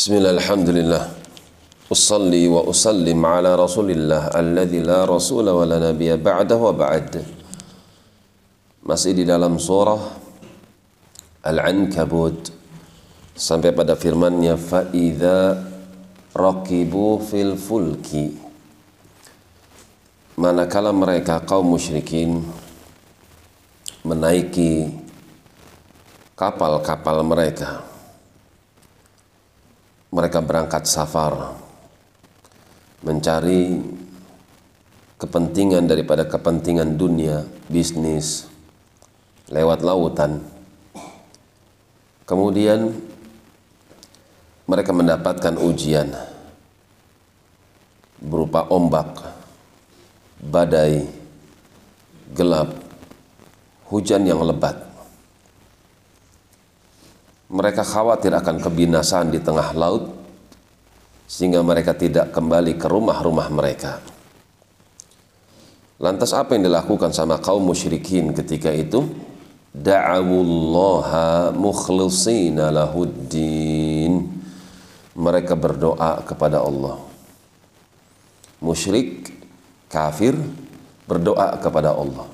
Bismillah, alhamdulillah. Usalli wa usallim ala rasulillah alladhi la rasula wa la nabiya ba'dah wa ba'd. Masih di dalam surah Al-Ankabut sampai pada firmannya fa'idha raqibu fil fulki manakala mereka kaum musyrikin menaiki kapal-kapal mereka mereka berangkat safar mencari kepentingan daripada kepentingan dunia, bisnis lewat lautan. Kemudian mereka mendapatkan ujian berupa ombak, badai, gelap, hujan yang lebat mereka khawatir akan kebinasaan di tengah laut sehingga mereka tidak kembali ke rumah-rumah mereka. Lantas apa yang dilakukan sama kaum musyrikin ketika itu? Da'awullaha mukhlisina lahuddin. Mereka berdoa kepada Allah. Musyrik, kafir, berdoa kepada Allah.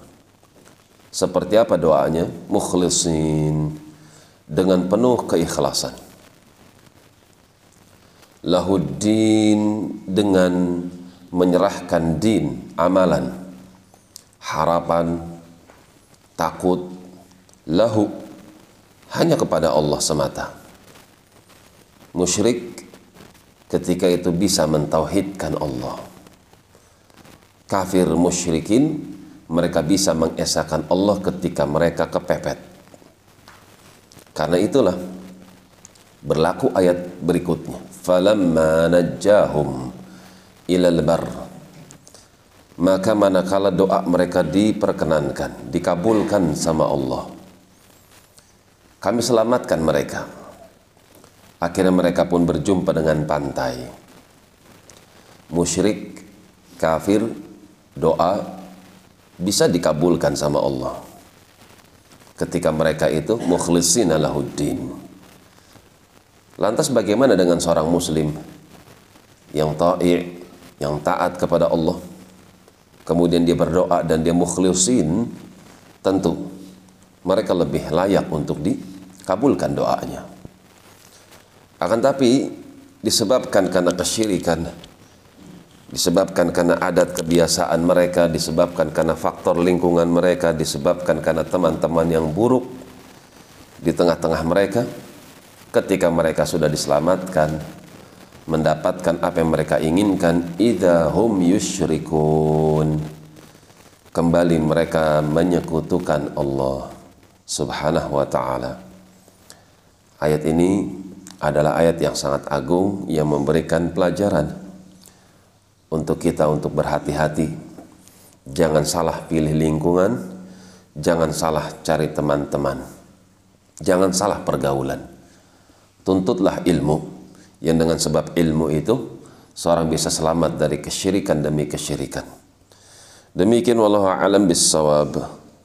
Seperti apa doanya? Mukhlisin dengan penuh keikhlasan. Lahuddin dengan menyerahkan din, amalan, harapan, takut, lahu hanya kepada Allah semata. Musyrik ketika itu bisa mentauhidkan Allah. Kafir musyrikin mereka bisa mengesahkan Allah ketika mereka kepepet karena itulah berlaku ayat berikutnya. Falamma najjahum ilal bar. Maka manakala doa mereka diperkenankan, dikabulkan sama Allah. Kami selamatkan mereka. Akhirnya mereka pun berjumpa dengan pantai. Musyrik, kafir, doa bisa dikabulkan sama Allah ketika mereka itu mukhlisin lahuddin. Lantas bagaimana dengan seorang muslim yang ta'i, yang taat kepada Allah, kemudian dia berdoa dan dia mukhlisin, tentu mereka lebih layak untuk dikabulkan doanya. Akan tapi disebabkan karena kesyirikan, disebabkan karena adat kebiasaan mereka, disebabkan karena faktor lingkungan mereka, disebabkan karena teman-teman yang buruk di tengah-tengah mereka, ketika mereka sudah diselamatkan, mendapatkan apa yang mereka inginkan, idahum yusyrikun. Kembali mereka menyekutukan Allah Subhanahu wa taala. Ayat ini adalah ayat yang sangat agung yang memberikan pelajaran untuk kita untuk berhati-hati. Jangan salah pilih lingkungan, jangan salah cari teman-teman. Jangan salah pergaulan. Tuntutlah ilmu yang dengan sebab ilmu itu seorang bisa selamat dari kesyirikan demi kesyirikan. Demikian wallahu alam bisawab.